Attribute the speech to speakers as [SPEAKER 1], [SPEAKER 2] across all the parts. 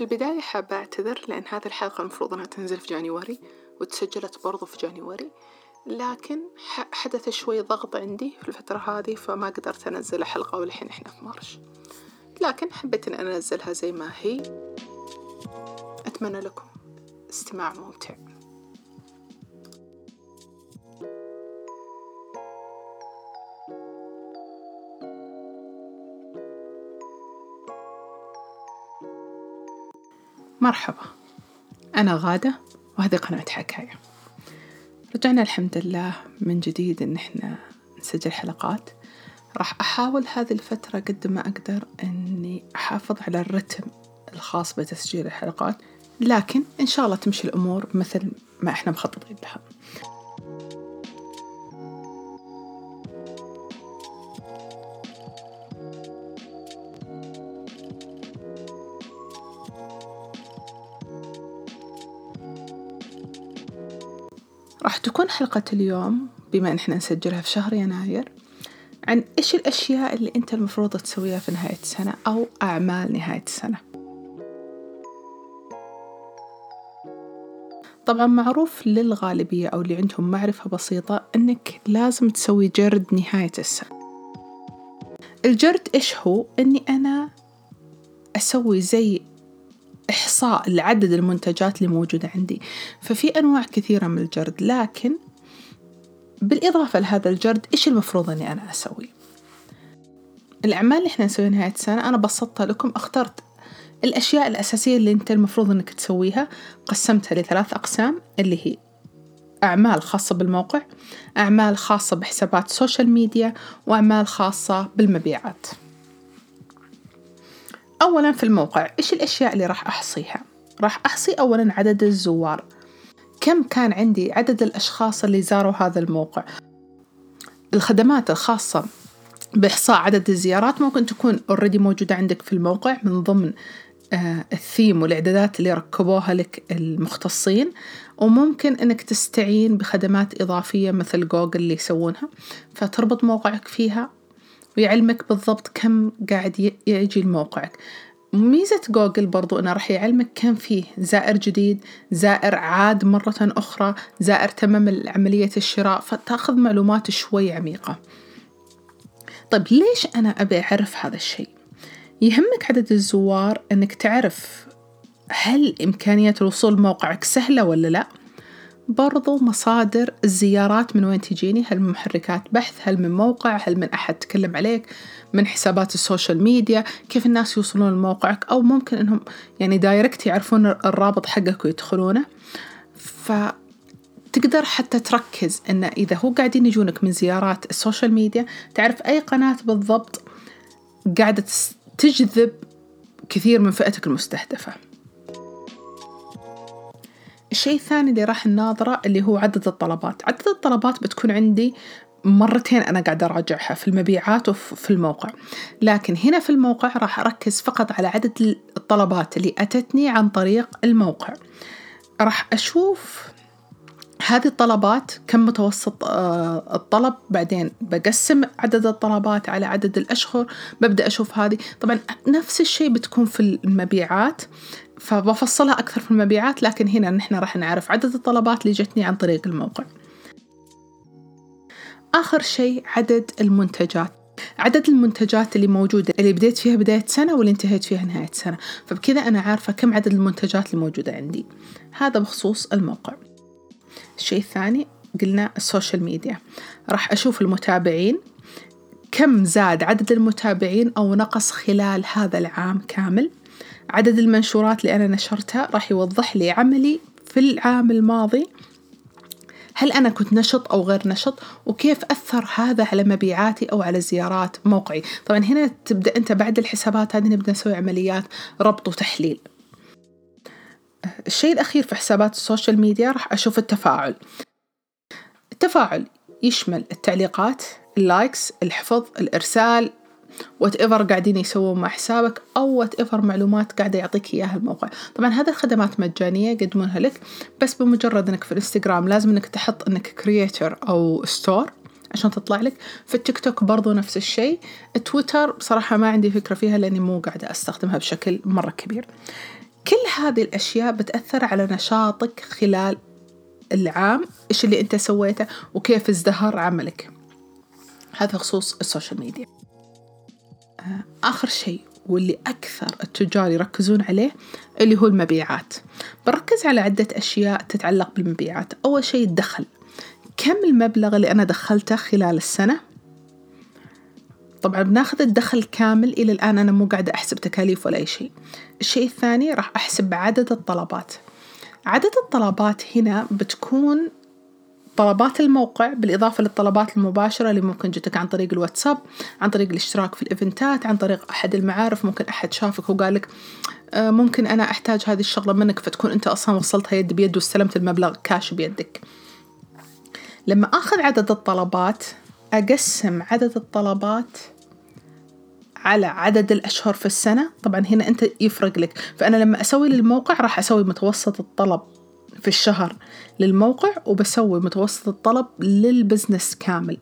[SPEAKER 1] في البداية حابة أعتذر لأن هذه الحلقة المفروض أنها تنزل في جانيوري وتسجلت برضو في جانيوري لكن حدث شوي ضغط عندي في الفترة هذه فما قدرت أنزل حلقة والحين إحنا في مارش. لكن حبيت أن أنزلها زي ما هي. أتمنى لكم استماع ممتع. مرحبا. أنا غادة وهذه قناة حكاية. رجعنا الحمد لله من جديد إن إحنا نسجل حلقات. راح أحاول هذه الفترة قد ما أقدر إني أحافظ على الرتم الخاص بتسجيل الحلقات لكن إن شاء الله تمشي الأمور مثل ما إحنا مخططين لها. راح تكون حلقة اليوم بما إن إحنا نسجلها في شهر يناير عن إيش الأشياء اللي أنت المفروض تسويها في نهاية السنة أو أعمال نهاية السنة طبعا معروف للغالبية أو اللي عندهم معرفة بسيطة أنك لازم تسوي جرد نهاية السنة الجرد إيش هو؟ أني أنا أسوي زي إحصاء لعدد المنتجات اللي موجودة عندي. ففي أنواع كثيرة من الجرد لكن بالإضافة لهذا الجرد إيش المفروض أني أنا أسوي؟ الأعمال اللي إحنا نسويها نهاية السنة أنا بسطتها لكم اخترت الأشياء الأساسية اللي أنت المفروض أنك تسويها قسمتها لثلاث أقسام اللي هي أعمال خاصة بالموقع أعمال خاصة بحسابات ال social media وأعمال خاصة بالمبيعات. أولا في الموقع إيش الأشياء اللي راح أحصيها؟ راح أحصي أولا عدد الزوار. كم كان عندي عدد الأشخاص اللي زاروا هذا الموقع؟ الخدمات الخاصة بإحصاء عدد الزيارات ممكن تكون already موجودة عندك في الموقع من ضمن آه الثيم والإعدادات اللي ركبوها لك المختصين وممكن إنك تستعين بخدمات إضافية مثل جوجل اللي يسوونها فتربط موقعك فيها ويعلمك بالضبط كم قاعد يجي لموقعك. ميزة جوجل برضو إنه راح يعلمك كم فيه. زائر جديد زائر عاد مرة أخرى زائر تمام عملية الشراء فتأخذ معلومات شوي عميقة. طيب ليش أنا أبي أعرف هذا الشيء؟ يهمك عدد الزوار أنك تعرف هل إمكانية الوصول موقعك سهلة ولا لا؟ برضو مصادر الزيارات من وين تجيني؟ هل من محركات بحث؟ هل من موقع؟ هل من أحد تكلم عليك؟ من حسابات ال social media؟ كيف الناس يوصلون لموقعك؟ أو ممكن أنهم يعني direct يعرفون الرابط حقك ويدخلونه. فتقدر حتى تركز أن إذا هو قاعدين يجونك من زيارات ال social media تعرف أي قناة بالضبط قاعدة تجذب كثير من فئتك المستهدفة. الشيء الثاني اللي راح نناظره اللي هو عدد الطلبات. عدد الطلبات بتكون عندي مرتين أنا قاعدة أراجعها في المبيعات وفي الموقع. لكن هنا في الموقع راح أركز فقط على عدد الطلبات اللي أتتني عن طريق الموقع. راح أشوف هذه الطلبات كم متوسط آه، الطلب بعدين بقسم عدد الطلبات على عدد الأشهر ببدأ أشوف هذه. طبعا نفس الشيء بتكون في المبيعات. فبفصلها أكثر في المبيعات لكن هنا نحن راح نعرف عدد الطلبات اللي جتني عن طريق الموقع. آخر شيء عدد المنتجات. عدد المنتجات اللي موجودة اللي بديت فيها بداية سنة واللي انتهيت فيها نهاية سنة. فبكذا أنا عارفة كم عدد المنتجات اللي موجودة عندي. هذا بخصوص الموقع. الشيء الثاني قلنا ال social media. راح أشوف المتابعين. كم زاد عدد المتابعين أو نقص خلال هذا العام كامل؟ عدد المنشورات اللي أنا نشرتها راح يوضح لي عملي في العام الماضي. هل أنا كنت نشط أو غير نشط؟ وكيف أثر هذا على مبيعاتي أو على زيارات موقعي؟ طبعا هنا تبدأ أنت بعد الحسابات هذه نبدأ نسوي عمليات ربط وتحليل. الشيء الأخير في حسابات ال social media راح أشوف التفاعل. التفاعل يشمل التعليقات ال likes الحفظ الإرسال whatever قاعدين يسوون مع حسابك أو whatever معلومات قاعدة يعطيك إياها الموقع. طبعا هذه الخدمات مجانية يقدمونها لك بس بمجرد إنك في الانستغرام لازم إنك تحط إنك creator أو store عشان تطلع لك. في التيك توك برضو نفس الشيء. تويتر بصراحة ما عندي فكرة فيها لأني مو قاعدة أستخدمها بشكل مرة كبير. كل هذه الأشياء بتأثر على نشاطك خلال العام إيش اللي أنت سويته وكيف ازدهر عملك. هذا خصوص ال social media. آخر شيء واللي أكثر التجار يركزون عليه اللي هو المبيعات. بركز على عدة أشياء تتعلق بالمبيعات. أول شيء الدخل. كم المبلغ اللي أنا دخلته خلال السنة؟ طبعا بناخذ الدخل كامل إلى الآن أنا مو قاعدة أحسب تكاليف ولا أي شيء. الشيء الثاني راح أحسب عدد الطلبات. عدد الطلبات هنا بتكون طلبات الموقع بالإضافة للطلبات المباشرة اللي ممكن جتك عن طريق الواتساب عن طريق الاشتراك في الإيفنتات عن طريق أحد المعارف ممكن أحد شافك وقال لك آه، ممكن أنا أحتاج هذه الشغلة منك فتكون أنت أصلا وصلتها يد بيد واستلمت المبلغ كاش بيدك. لما أخذ عدد الطلبات أقسم عدد الطلبات على عدد الأشهر في السنة. طبعا هنا أنت يفرق لك فأنا لما أسوي للموقع راح أسوي متوسط الطلب. في الشهر للموقع وبسوي متوسط الطلب لل business كامل.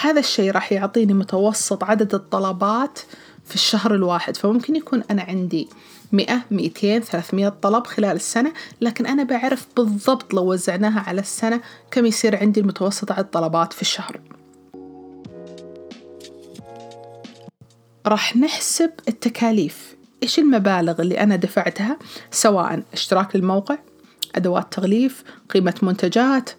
[SPEAKER 1] هذا الشيء راح يعطيني متوسط عدد الطلبات في الشهر الواحد فممكن يكون أنا عندي مئة مئتين ثلاثمية طلب خلال السنة لكن أنا بعرف بالضبط لو وزعناها على السنة كم يصير عندي المتوسط عدد الطلبات في الشهر. راح نحسب التكاليف. إيش المبالغ اللي أنا دفعتها سواء اشتراك للموقع أدوات تغليف قيمة منتجات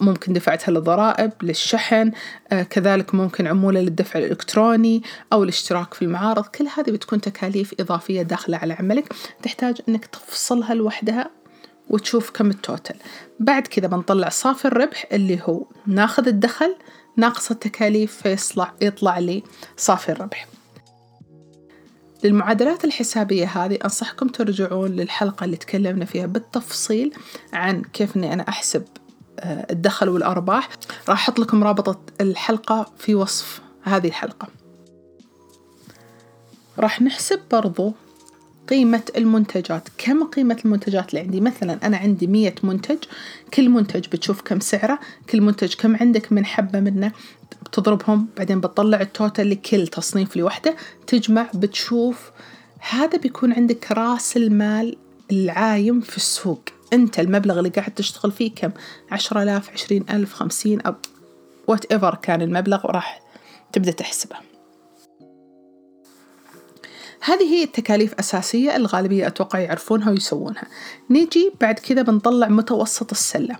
[SPEAKER 1] ممكن دفعتها للضرائب للشحن آه كذلك ممكن عمولة للدفع الإلكتروني أو الاشتراك في المعارض. كل هذه بتكون تكاليف إضافية داخلة على عملك. تحتاج أنك تفصلها لوحدها وتشوف كم التوتل بعد كذا بنطلع صافي الربح اللي هو ناخذ الدخل ناقص التكاليف فيطلع يطلع لي صافي الربح. للمعادلات الحسابية هذه أنصحكم ترجعون للحلقة اللي تكلمنا فيها بالتفصيل عن كيف أني أنا أحسب آه، الدخل والأرباح. راح أحط لكم رابط الحلقة في وصف هذه الحلقة. راح نحسب برضو قيمة المنتجات. كم قيمة المنتجات اللي عندي؟ مثلا أنا عندي مية منتج كل منتج بتشوف كم سعره كل منتج كم عندك من حبة منه بتضربهم بعدين بتطلع التوتال لكل تصنيف لوحده تجمع بتشوف. هذا بيكون عندك رأس المال العايم في السوق. أنت المبلغ اللي قاعد تشتغل فيه كم؟ عشرة آلاف عشرين ألف خمسين أو whatever كان المبلغ وراح تبدأ تحسبه. هذه هي التكاليف أساسية الغالبية أتوقع يعرفونها ويسوونها. نيجي بعد كذا بنطلع متوسط السلة.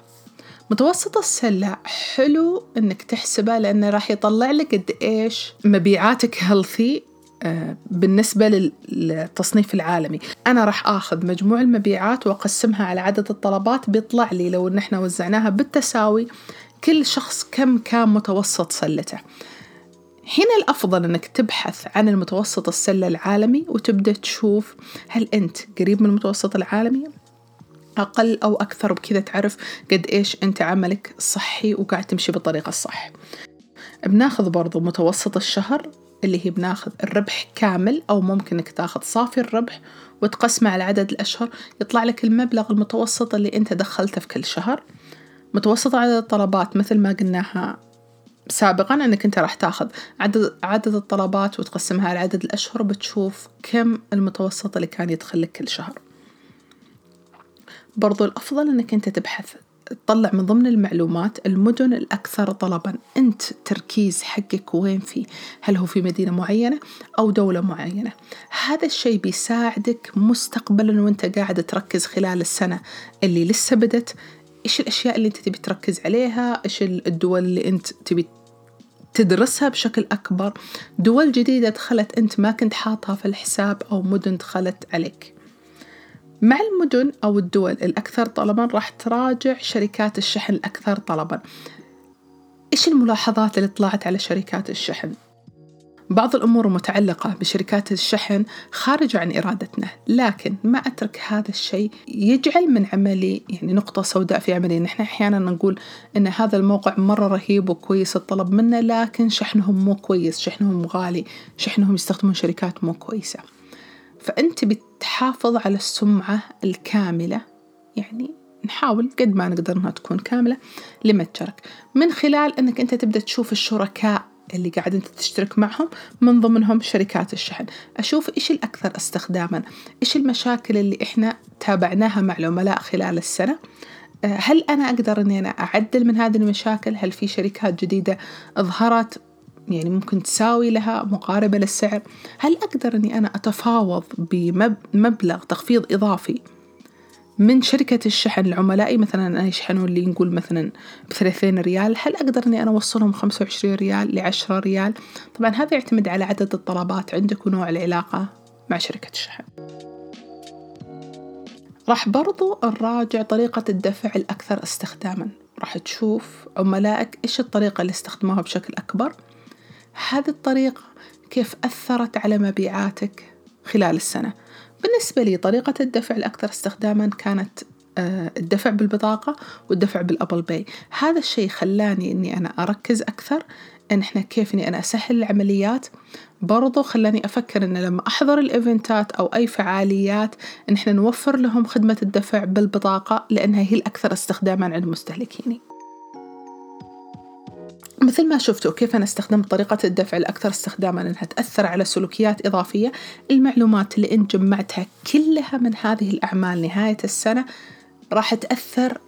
[SPEAKER 1] متوسط السلة حلو إنك تحسبه لأنه راح يطلع لك قد إيش مبيعاتك healthy آه، بالنسبة للتصنيف العالمي. أنا راح آخذ مجموع المبيعات وأقسمها على عدد الطلبات بيطلع لي لو إن إحنا وزعناها بالتساوي كل شخص كم كان متوسط سلته. هنا الأفضل أنك تبحث عن المتوسط السلة العالمي وتبدأ تشوف هل أنت قريب من المتوسط العالمي؟ أقل أو أكثر بكذا تعرف قد إيش أنت عملك صحي وقاعد تمشي بالطريقة الصح. بناخذ برضو متوسط الشهر اللي هي بناخذ الربح كامل أو ممكن إنك تاخذ صافي الربح وتقسمه على عدد الأشهر يطلع لك المبلغ المتوسط اللي أنت دخلته في كل شهر. متوسط عدد الطلبات مثل ما قلناها سابقا أنك أنت راح تاخذ عدد عدد الطلبات وتقسمها على عدد الأشهر بتشوف كم المتوسط اللي كان يدخل لك كل شهر. برضو الأفضل أنك أنت تبحث تطلع من ضمن المعلومات المدن الأكثر طلبا. أنت تركيز حقك وين فيه هل هو في مدينة معينة أو دولة معينة؟ هذا الشيء بيساعدك مستقبلا وأنت قاعد تركز خلال السنة اللي لسه بدت إيش الأشياء اللي أنت تبي تركز عليها؟ إيش الدول اللي أنت تبي تدرسها بشكل أكبر؟ دول جديدة دخلت أنت ما كنت حاطها في الحساب أو مدن دخلت عليك. مع المدن أو الدول الأكثر طلبا راح تراجع شركات الشحن الأكثر طلبا. إيش الملاحظات اللي طلعت على شركات الشحن؟ بعض الأمور المتعلقة بشركات الشحن خارجة عن إرادتنا لكن ما أترك هذا الشيء يجعل من عملي يعني نقطة سوداء في عملي. نحن أحيانا نقول أن هذا الموقع مرة رهيب وكويس الطلب منه لكن شحنهم مو كويس شحنهم غالي شحنهم يستخدمون شركات مو كويسة. فأنت بتحافظ على السمعة الكاملة يعني نحاول قد ما نقدر إنها تكون كاملة لمتجرك من خلال إنك أنت تبدأ تشوف الشركاء اللي قاعد أنت تشترك معهم من ضمنهم شركات الشحن. أشوف إيش الأكثر استخداما. إيش المشاكل اللي إحنا تابعناها مع العملاء خلال السنة؟ هل أنا أقدر أني أنا أعدل من هذه المشاكل؟ هل في شركات جديدة ظهرت؟ يعني ممكن تساوي لها مقاربة للسعر؟ هل أقدر أني أنا أتفاوض بمبلغ تخفيض إضافي من شركة الشحن لعملائي مثلا أنا يشحنون لي نقول مثلا بثلاثين ريال هل أقدر أني أنا أوصلهم خمسة وعشرين ريال لعشرة ريال؟ طبعا هذا يعتمد على عدد الطلبات عندك ونوع العلاقة مع شركة الشحن. راح برضو نراجع طريقة الدفع الأكثر استخداما. راح تشوف عملائك إيش الطريقة اللي استخدموها بشكل أكبر. هذه الطريقة كيف أثرت على مبيعاتك خلال السنة. بالنسبة لي طريقة الدفع الأكثر استخداما كانت آه، الدفع بالبطاقة والدفع بال Apple Pay. هذا الشيء خلاني أني أنا أركز أكثر أن إحنا كيف أني أنا أسهل العمليات. برضو خلاني أفكر أن لما أحضر ال events ات أو أي فعاليات أن إحنا نوفر لهم خدمة الدفع بالبطاقة لأنها هي الأكثر استخداما عند مستهلكيني. مثل ما شفتوا كيف أنا استخدمت طريقة الدفع الأكثر استخداما أنها تأثر على سلوكيات إضافية المعلومات اللي أنت جمعتها كلها من هذه الأعمال نهاية السنة راح تأثر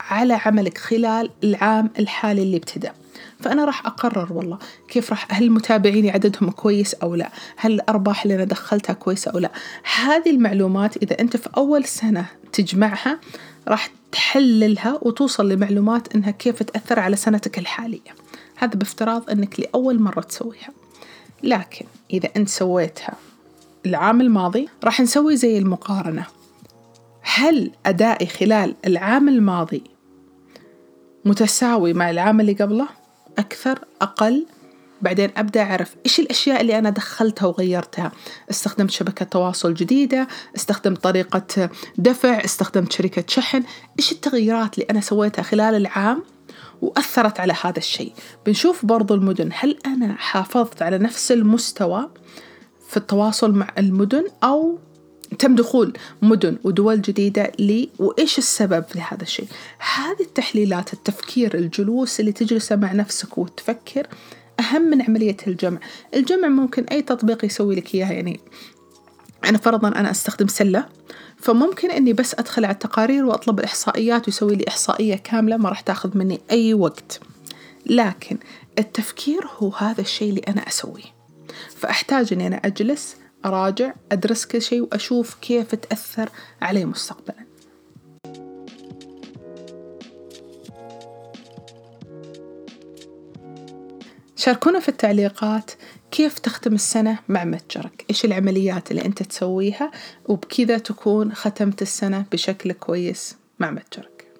[SPEAKER 1] على عملك خلال العام الحالي اللي ابتدأ. فأنا راح أقرر والله كيف راح هل متابعيني عددهم كويس أو لا؟ هل الأرباح اللي أنا دخلتها كويسة أو لا؟ هذه المعلومات إذا أنت في أول سنة تجمعها راح تحللها وتوصل لمعلومات إنها كيف تأثر على سنتك الحالية. هذا بافتراض أنك لأول مرة تسويها. لكن إذا أنت سويتها العام الماضي راح نسوي زي المقارنة. هل أدائي خلال العام الماضي متساوي مع العام اللي قبله؟ أكثر؟ أقل؟ بعدين أبدأ أعرف إيش الأشياء اللي أنا دخلتها وغيرتها. استخدمت شبكة تواصل جديدة استخدمت طريقة دفع استخدمت شركة شحن. إيش التغييرات اللي أنا سويتها خلال العام؟ وأثرت على هذا الشيء. بنشوف برضو المدن. هل أنا حافظت على نفس المستوى في التواصل مع المدن؟ أو تم دخول مدن ودول جديدة لي؟ وإيش السبب لهذا الشيء؟ هذه التحليلات التفكير الجلوس اللي تجلسه مع نفسك وتفكر أهم من عملية الجمع. الجمع ممكن أي تطبيق يسوي لك إياها. يعني أنا فرضا أنا أستخدم سلة فممكن إني بس أدخل على التقارير وأطلب الإحصائيات ويسوي لي إحصائية كاملة ما راح تاخذ مني أي وقت. لكن التفكير هو هذا الشيء اللي أنا أسويه. فأحتاج إني أنا أجلس أراجع أدرس كل شيء وأشوف كيف تأثر علي مستقبلا. شاركونا في التعليقات كيف تختم السنة مع متجرك؟ إيش العمليات اللي أنت تسويها وبكذا تكون ختمت السنة بشكل كويس مع متجرك؟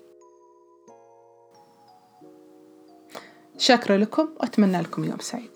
[SPEAKER 1] شاكرة لكم وأتمنى لكم يوم سعيد.